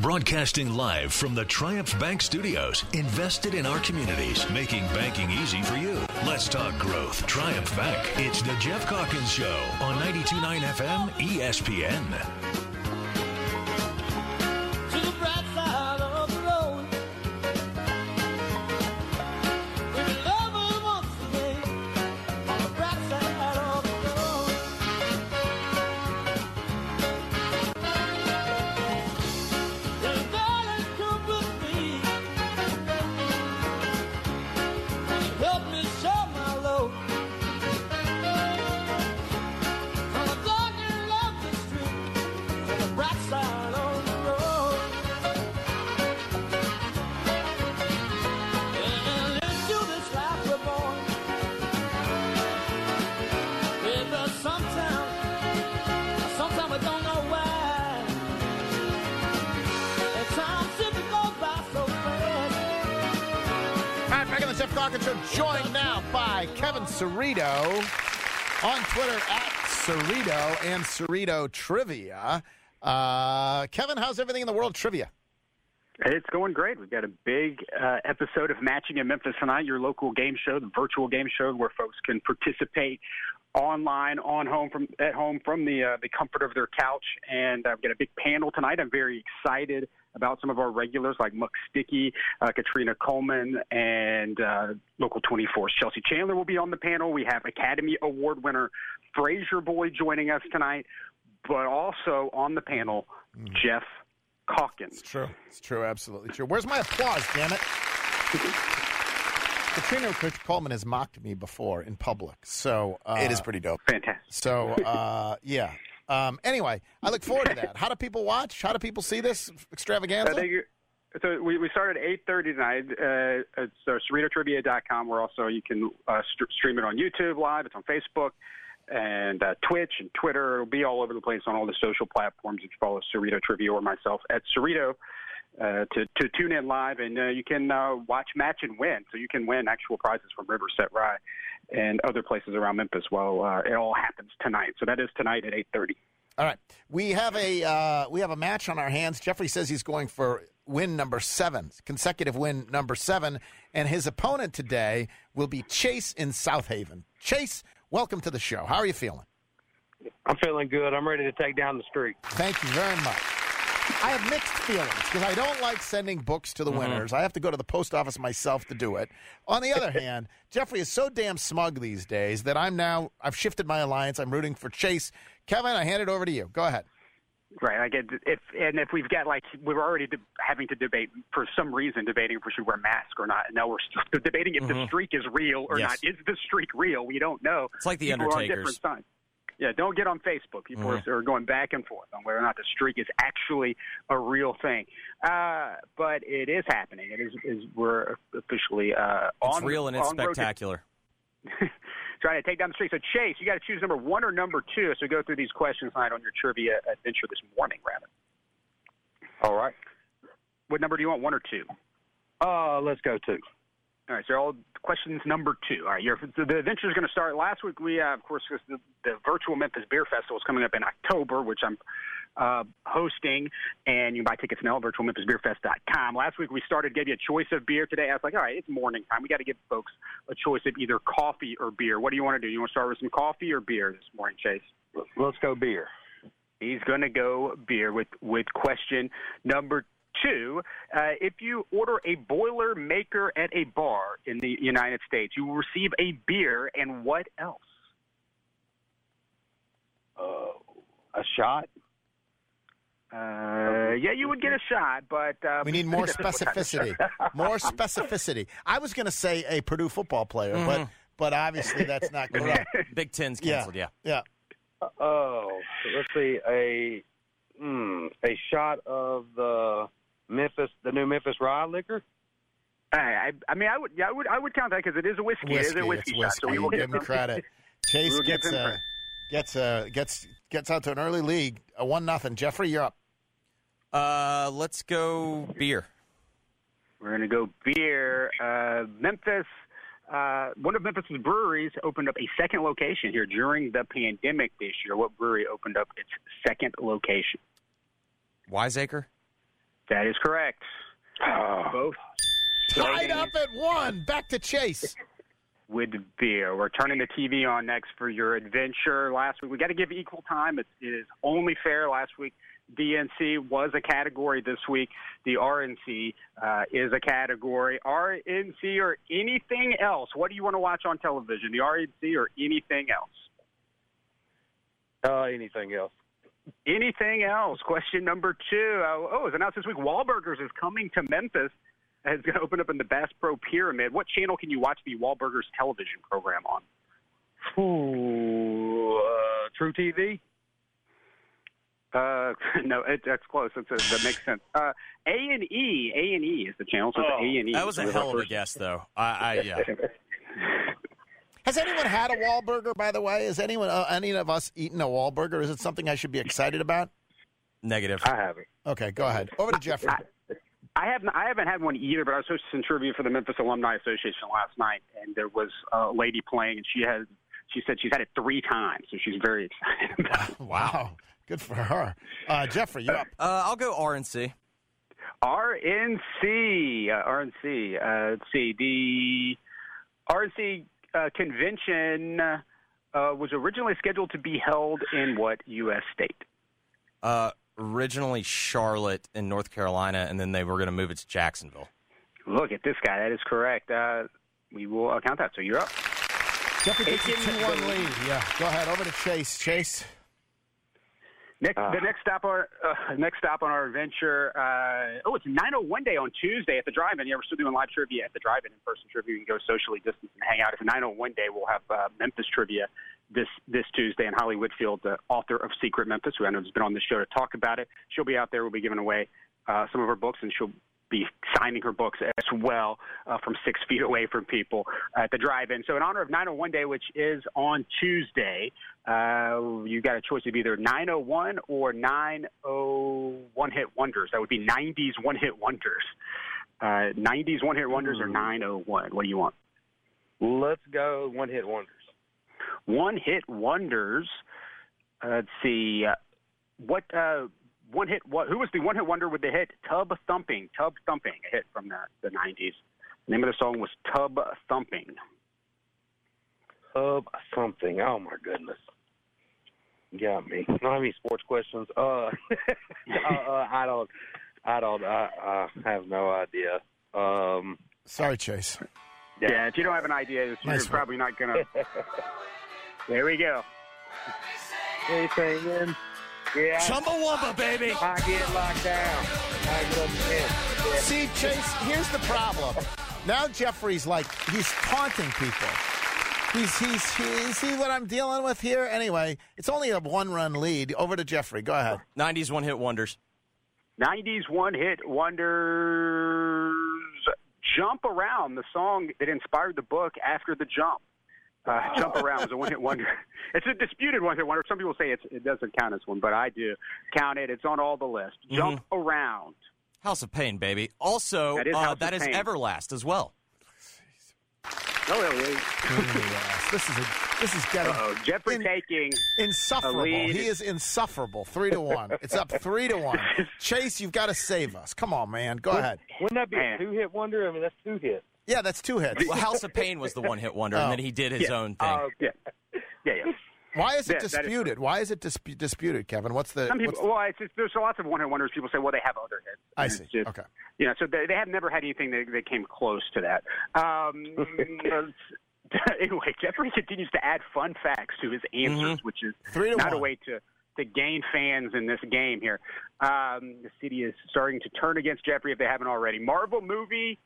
Broadcasting live from the Triumph Bank Studios, invested in our communities, making banking easy for you. Let's talk growth. Triumph Bank. It's the Geoff Calkins Show on 92.9 FM ESPN. Calkins Show, joined now by Kevin Cerrito on Twitter at Cerrito and Cerrito Trivia. Uh, Kevin, how's everything in the world trivia? It's going great. We've got a big uh, episode of Matching in Memphis tonight, your local game show, the virtual game show where folks can participate online, on home from at home from the uh, the comfort of their couch. And I've got a big panel tonight. I'm very excited about some of our regulars like Muck Sticky, uh, Katrina Coleman, and uh, local 24's Chelsea Chandler will be on the panel. We have Academy Award winner Frayser Boy joining us tonight, but also on the panel Geoff Calkins. It's true. It's true. Absolutely true. Where's my applause, damn it? Katrina Coach Coleman has mocked me before in public, so uh, it is pretty dope. Fantastic. So uh, yeah. Um, anyway, I look forward to that. How do people watch? How do people see this extravaganza? Uh, they, so we, we started at eight thirty tonight. Uh, it's uh, CerritoTrivia.com. Where also you can uh, st- stream it on YouTube live. It's on Facebook and uh, Twitch and Twitter. It'll be all over the place on all the social platforms. If you follow Cerrito Trivia or myself at Cerrito. Uh, to, to tune in live, and uh, you can uh, watch match and win. So you can win actual prizes from Riverset Rye and other places around Memphis. Well, uh, it all happens tonight. So that is tonight at eight thirty. All right, we have a uh, we have a match on our hands. Jeffrey says he's going for win number seven, consecutive win number seven, and his opponent today will be Chase in South Haven. Chase, welcome to the show. How are you feeling? I'm feeling good. I'm ready to take down the streak. Thank you very much. I have mixed feelings because I don't like sending books to the mm-hmm. winners. I have to go to the post office myself to do it. On the other hand, Jeffrey is so damn smug these days that I'm now I've shifted my alliance. I'm rooting for Chase. Kevin, I hand it over to you. Go ahead. Right. I get if and if we've got like we're already de- having to debate for some reason debating if we should wear masks or not. And now we're still debating if the streak is real or Yes. not. Is the streak real? We don't know. It's like the People are on Undertakers. different sides. Yeah, don't get on Facebook. People are, are going back and forth on whether or not the streak is actually a real thing. Uh, but it is happening. It is, is we're officially uh, It's on real and it's on road to- spectacular. trying to take down the street. So Chase, you got to choose number one or number two. So go through these questions tonight on your trivia adventure this morning, rather. All right. What number do you want? One or two? Uh, let's go two. All right, so all questions number two. All right, your, so the adventure is going to start. Last week, we, uh, of course, the, the virtual Memphis Beer Festival is coming up in October, which I'm uh, hosting, and you can buy tickets now at virtualmemphisbeerfest.com. Last week, we started, gave you a choice of beer. Today, I was like, all right, it's morning time. We got to give folks a choice of either coffee or beer. What do you want to do? You want to start with some coffee or beer this morning, Chase? Let's go beer. He's going to go beer with, with question number two. Uh, if you order a boiler maker at a bar in the United States, you will receive a beer and what else? Uh, a shot. Uh, yeah, you would get a shot, but uh, We need more specificity. More specificity. I was going to say a Purdue football player, but but obviously that's not correct. Big Ten's Yeah. canceled. Yeah. Yeah. Oh, let's see. A mm, a shot of the Memphis, the new Memphis Rye liquor. I, I, I mean, I would, yeah, I would, I would count that because it is a whiskey. It is a whiskey, It's shot. whiskey. So we will Give give him credit. Chase We'll gets him uh, credit. Gets uh, gets gets out to an early league. A one nothing. Jeffrey, you're up. Uh, let's go beer. We're going to go beer. Uh, Memphis, uh, one of Memphis's breweries opened up a second location here during the pandemic this year. What brewery opened up its second location? Wiseacre. That is correct. Both Tied up at one. Back to Chase. With beer. We're turning the TV on next for your adventure. Last week, we got to give equal time. It, it is only fair. Last week, DNC was a category. This week, the RNC uh, is a category. RNC or anything else? What do you want to watch on television? The RNC or anything else? Uh, anything else? Anything else? Question number two. Uh, oh, it's announced this week. Wahlburgers is coming to Memphis. It's going to open up in the Bass Pro Pyramid. What channel can you watch the Wahlburgers television program on? Ooh, uh, truTV. Uh, no, it, that's close. It's a, that makes sense. Uh, A and E, A and E is the channel. So it's Oh, A and E. That was a hell of a guess, though. I, I yeah. Has anyone had a Wahlburger, by the way? Has anyone, uh, any of us eaten a Wahlburger? Is it something I should be excited about? Negative. I haven't. Okay, go ahead. Over to Jeffrey. I haven't I haven't had one either, but I was hosting some trivia for the Memphis Alumni Association last night, and there was a lady playing, and she had she said she's had it three times, so she's very excited. About it. Wow. Good for her. Uh, Jeffrey, you up? Uh, I'll go RNC. RNC, uh, RNC. Uh, let's see, the RNC uh, convention uh, was originally scheduled to be held in what U.S. state? Originally Charlotte in North Carolina, and then they were going to move it to Jacksonville. Look at this guy. That is correct. Uh, we will uh, count that. So you're up. Jeffrey takes a Taking 2 1 the- lead. Yeah. Go ahead. Over to Chase. Chase. Next, Ah. the next stop, our uh, next stop on our adventure. Uh, oh, it's 901 day on Tuesday at the drive-in. Yeah, we're still doing live trivia at the drive-in, in-person trivia. You can go socially distance and hang out. It's 901 day. We'll have uh, Memphis trivia this this Tuesday, and Holly Whitfield, the author of Secret Memphis, who I know has been on the show to talk about it. She'll be out there. We'll be giving away uh, some of her books, and she'll be signing her books as well uh, from six feet away from people at the drive-in. So in honor of 901 Day, which is on Tuesday, uh, you got a choice of either 901 or 90 one-hit wonders. That would be 90s one-hit wonders. Uh, 90s one-hit wonders or 901. What do you want? Let's go one hit wonders. One-hit wonders. Uh, let's see. Uh, what uh, one hit? What? Who was the one-hit wonder with the hit "Tub Thumping"? Tub Thumping, a hit from the the '90s. The name of the song was "Tub Thumping." Hub something. Oh my goodness. You got me. Don't have any sports questions. Uh, uh, uh I don't. I don't. I, I have no idea. Um, Sorry, Chase. Yeah. if you don't have an idea, you're Nice one. probably not gonna. there we go. anything in? Yeah. Chumbawamba, baby. I get locked down. I get up again. Yeah. See, Chase, here's the problem. Now Jeffrey's like, he's taunting people. He's, he's, he, see what I'm dealing with here? Anyway, it's only a one run lead. Over to Jeffrey. Go ahead. 90s one hit wonders. 90s one hit wonders Jump Around, the song that inspired the book After the Jump. Uh, Jump Around is a one hit wonder. It's a disputed one hit wonder. Some people say it's, it doesn't count as one, but I do count it. It's on all the list. Jump Around. House of Pain, baby. Also, That is uh, House of that is Pain. Everlast as well. Oh, yeah, yeah. This is a, this is getting Uh-oh. Jeffrey In- taking. insufferable. a lead. He is insufferable. Three to one. It's up three to one. Chase, you've got to save us. Come on, man. Go ahead. Wouldn't that be Man. a two hit wonder? I mean, that's two hits. Yeah, that's two hits. Well, House of Pain was the one hit wonder, and then he did his Yeah. own thing. Uh, Yeah. Yeah, yeah. Why is it Yeah, that is disputed? Why is it dispu- disputed, Kevin? What's the? Some people, what's- well, it's just, there's lots of one hit wonders. People say, well, they have other hits. I And see. it's just- Okay. You know, so they, they have never had anything that, that came close to that. Um, anyway, Jeffrey continues to add fun facts to his answers, which is Three to not a way to to gain fans in this game here. Um, the city is starting to turn against Jeffrey if they haven't already. Marvel movie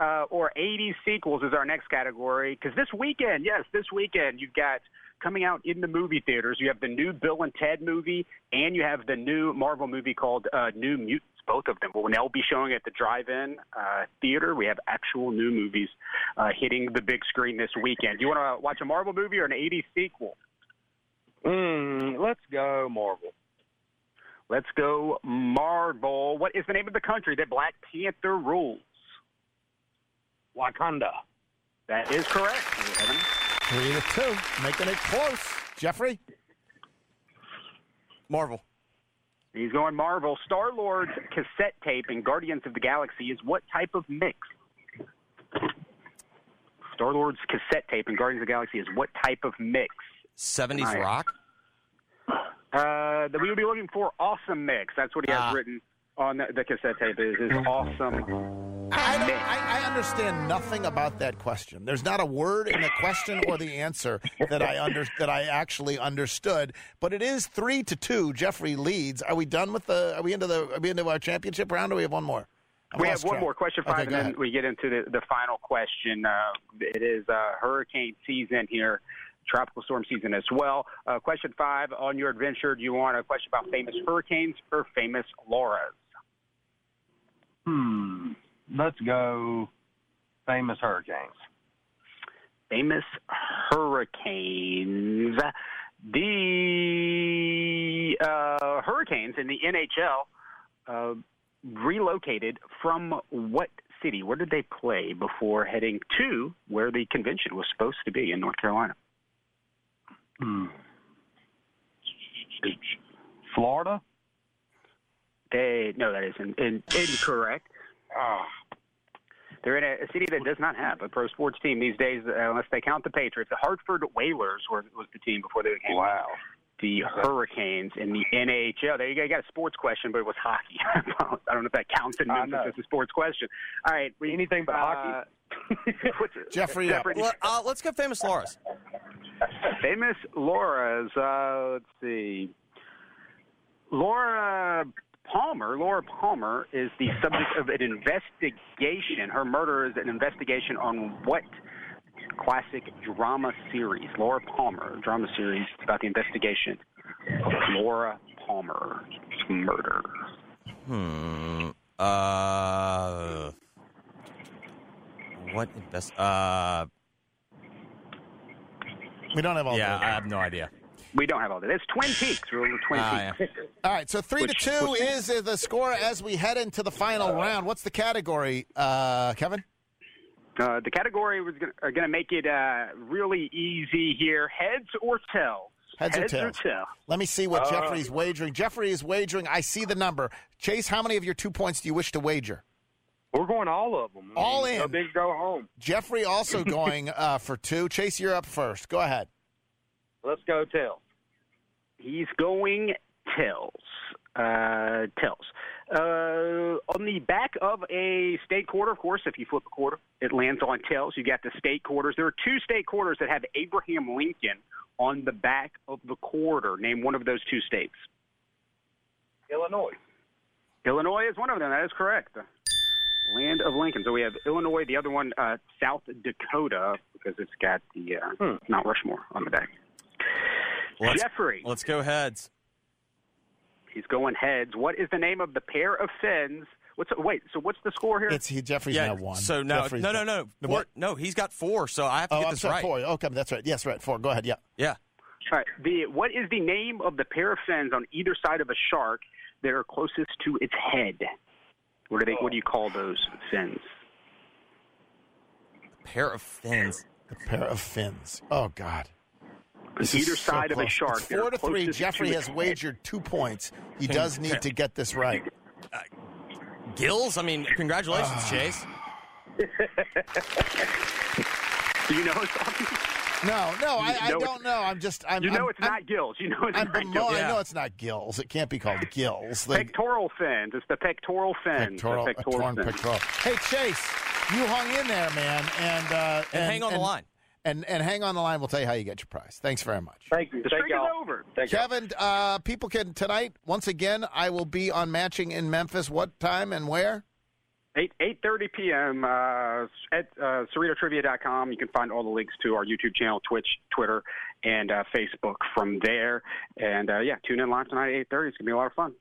uh, or 80 sequels is our next category because this weekend, yes, this weekend you've got coming out in the movie theaters. You have the new Bill and Ted movie, and you have the new Marvel movie called uh, New Mutants. Both of them will now be showing at the drive-in uh, theater. We have actual new movies uh, hitting the big screen this weekend. Do you want to watch a Marvel movie or an 80s sequel? mm, let's go Marvel. Let's go Marvel. What is the name of the country that Black Panther rules? Wakanda. That is correct. Three to two, making it close. Jeffrey, Marvel. He's going Marvel. Star Lord's cassette tape in Guardians of the Galaxy is what type of mix? Star Lord's cassette tape in Guardians of the Galaxy is what type of mix? 70s Right. rock? Uh, that we would be looking for awesome mix. That's what he has Ah. written on the, the cassette tape. Is, is awesome. I, don't, I, I understand nothing about that question. There's not a word in the question or the answer that I under that I actually understood. But it is three to two. Jeffrey leads. Are we done with the? Are we into the? Are we into our championship round? Or we have one more? I've We have lost one track. more question five, go and then ahead. we get into the, the final question. Uh, it is uh, hurricane season here, tropical storm season as well. Uh, question five on your adventure: Do you want a question about famous hurricanes or famous Lauras? Hmm. Let's go famous hurricanes. Famous hurricanes. The uh, Hurricanes in the NHL uh, relocated from what city? Where did they play before heading to where the convention was supposed to be in North Carolina? Hmm. Florida? They no, that is in, in, incorrect. Ah. They're in a, a city that does not have a pro sports team these days, uh, unless they count the Patriots. The Hartford Whalers were, was the team before they became Wow. the Hurricanes in the NHL. There you go. You got a sports question, but it was hockey. I don't know if that counts in I Memphis as a sports question. All right, we, Anything but uh, hockey. what's it? Jeffrey, up. Well, uh, let's go famous Laura's. famous Laura's. Uh, let's see. Laura Palmer. Laura Palmer is the subject of an investigation. Her murder is an investigation on what classic drama series? Laura Palmer drama series about the investigation of Laura Palmer's murder. Hmm. Uh. What invest? Uh. We don't have all. Yeah, day. I have no idea. We don't have all that. It's Twin Peaks. We're Twin Ah, Peaks. All right, so three Which- to two which- is uh, the score as we head into the final round. What's the category, uh, Kevin? Uh, the category was gonna, are going to make it uh, really easy here. Heads or tails? Heads or tails? or tails? Let me see what Uh, Jeffrey's wagering. Jeffrey is wagering. I see the number. Chase, how many of your two points do you wish to wager? We're going all of them. I All mean, in. Go big, go home. Jeffrey also going uh, for two. Chase, you're up first. Go ahead. Let's go tails. He's going tails. Uh, tails. Uh, on the back of a state quarter, of course, if you flip a quarter, it lands on tails. You got the state quarters. There are two state quarters that have Abraham Lincoln on the back of the quarter. Name one of those two states. Illinois. Illinois is one of them. That is correct. Land of Lincoln. So we have Illinois. The other one, uh, South Dakota, because it's got the uh, Hmm. Mount Rushmore on the back. Let's, Jeffrey. Let's go heads. He's going heads. What is the name of the pair of fins? What's wait? So what's the score here? It's he. Jeffrey's yeah. now one. So no, Jeffrey's no, no, one. no, Four, no. He's got four, so I have to Oh, get I'm this sorry. right. Four. Okay, that's right. Yes, right. Four. Go ahead. Yeah. Yeah. All right. The what is the name of the pair of fins on either side of a shark that are closest to its head? What do they? What do you call those fins? A Pair of fins. A pair of fins. Oh God. This is either so side of a shark. It's four to three. Jeffrey to has wagered two points. He does need to get this right. Gills. I mean, congratulations, Ah. Chase. Do you know it's? No, no, I, I know don't know. I'm just. I'm. You know I'm, it's I'm, not gills. You know it's I'm not bemo- gills. I know it's not gills. It can't be called gills. The Pectoral fins. It's the pectoral fins. pectoral, the a pectoral torn fins. pectoral. Hey Chase, you hung in there, man, and uh, And, hang on the line. And and hang on the line. We'll tell you how you get your prize. Thanks very much. Thank you. The Thank streak is y'all. over. Thank. Kevin, uh, people can tonight. Once again, I will be on matching in Memphis. What time and where? Eight eight thirty p.m. Uh, at uh, CerritoTrivia.com. You can find all the links to our YouTube channel, Twitch, Twitter, and uh, Facebook from there. And uh, yeah, tune in live tonight at eight thirty. It's gonna be a lot of fun.